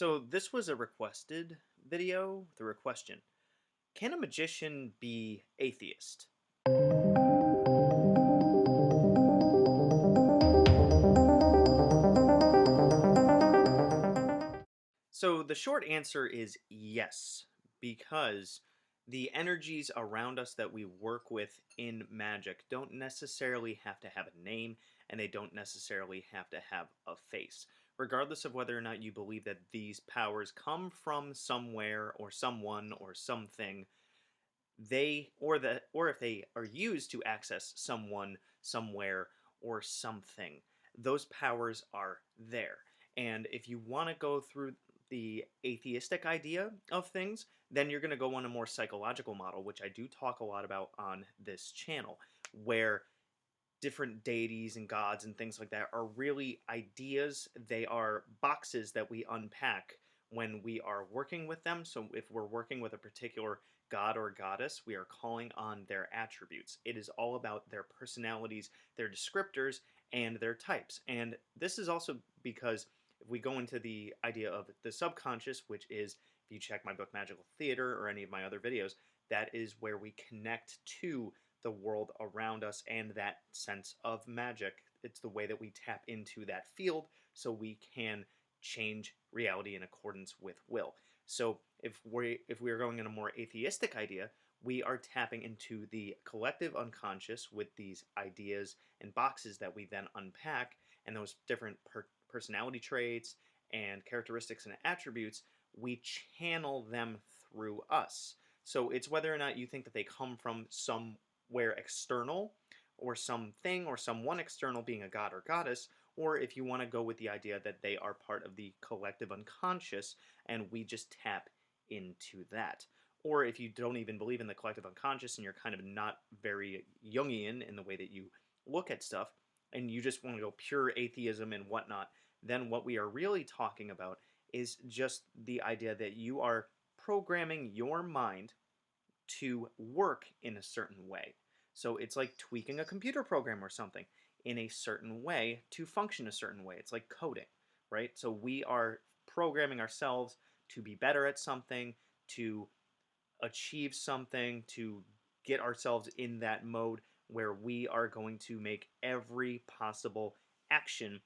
So this was a requested video, the question. Can a magician be atheist? So the short answer is yes, because the energies around us that we work with in magic don't necessarily have to have a name and they don't necessarily have to have a face. Regardless of whether or not you believe that these powers come from somewhere or someone or something, they or the or if they are used to access someone, somewhere or something, those powers are there. And if you want to go through the atheistic idea of things, then you're going to go on a more psychological model, which I do talk a lot about on this channel, where different deities and gods and things like that are really ideas. They are boxes that we unpack when we are working with them. So if we're working with a particular god or goddess, we are calling on their attributes. It is all about their personalities, their descriptors, and their types. And this is also because if we go into the idea of the subconscious, which is, if you check my book Magical Theater or any of my other videos, that is where we connect to the world around us and that sense of magic. It's the way that we tap into that field so we can change reality in accordance with will. So if we if we are going in a more atheistic idea, we are tapping into the collective unconscious with these ideas and boxes that we then unpack and those different per personality traits and characteristics and attributes, we channel them through us. So it's whether or not you think that they come from somewhere external or something or someone external being a god or goddess, or if you want to go with the idea that they are part of the collective unconscious and we just tap into that. Or if you don't even believe in the collective unconscious and you're kind of not very Jungian in the way that you look at stuff, and you just want to go pure atheism and whatnot, then what we are really talking about is just the idea that you are programming your mind to work in a certain way. So it's like tweaking a computer program or something in a certain way to function a certain way. It's like coding, right? So we are programming ourselves to be better at something, to achieve something, to get ourselves in that mode where we are going to make every possible action,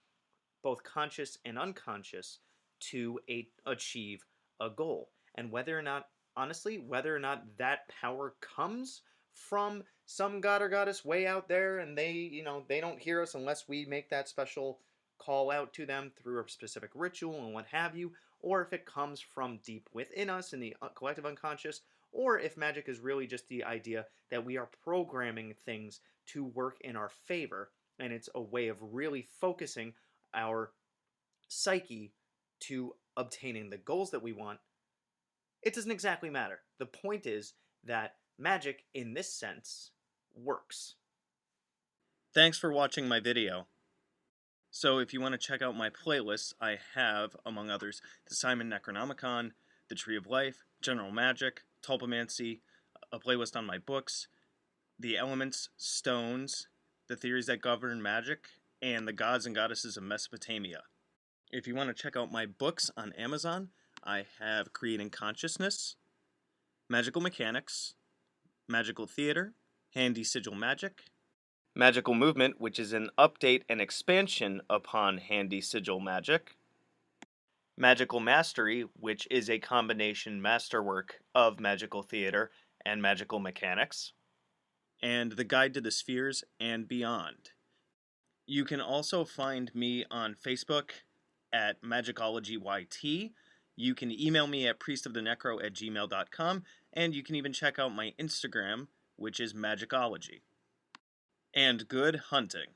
both conscious and unconscious, to a- achieve a goal. And whether or not, honestly, whether or not that power comes from some god or goddess way out there and they, you know, they don't hear us unless we make that special call out to them through a specific ritual and what have you, or if it comes from deep within us in the uh, collective unconscious, or if magic is really just the idea that we are programming things to work in our favor, and it's a way of really focusing our psyche to obtaining the goals that we want, it doesn't exactly matter. The point is that magic, in this sense, works. Thanks for watching my video. So if you want to check out my playlists, I have, among others, the Simon Necronomicon, the Tree of Life, General Magic, Tulpamancy, a playlist on my books, the elements, stones, the theories that govern magic, and the gods and goddesses of Mesopotamia. If you want to check out my books on Amazon, I have Creating Consciousness, Magical Mechanics, Magical Theater, Handy Sigil Magic, Magical Movement, which is an update and expansion upon Handy Sigil Magic, Magical Mastery, which is a combination masterwork of magical theater and magical mechanics, and The Guide to the Spheres and Beyond. You can also find me on Facebook at MagicologyYT. You can email me at priestofthenecro at gmail.com, and you can even check out my Instagram, which is Magicology and good hunting.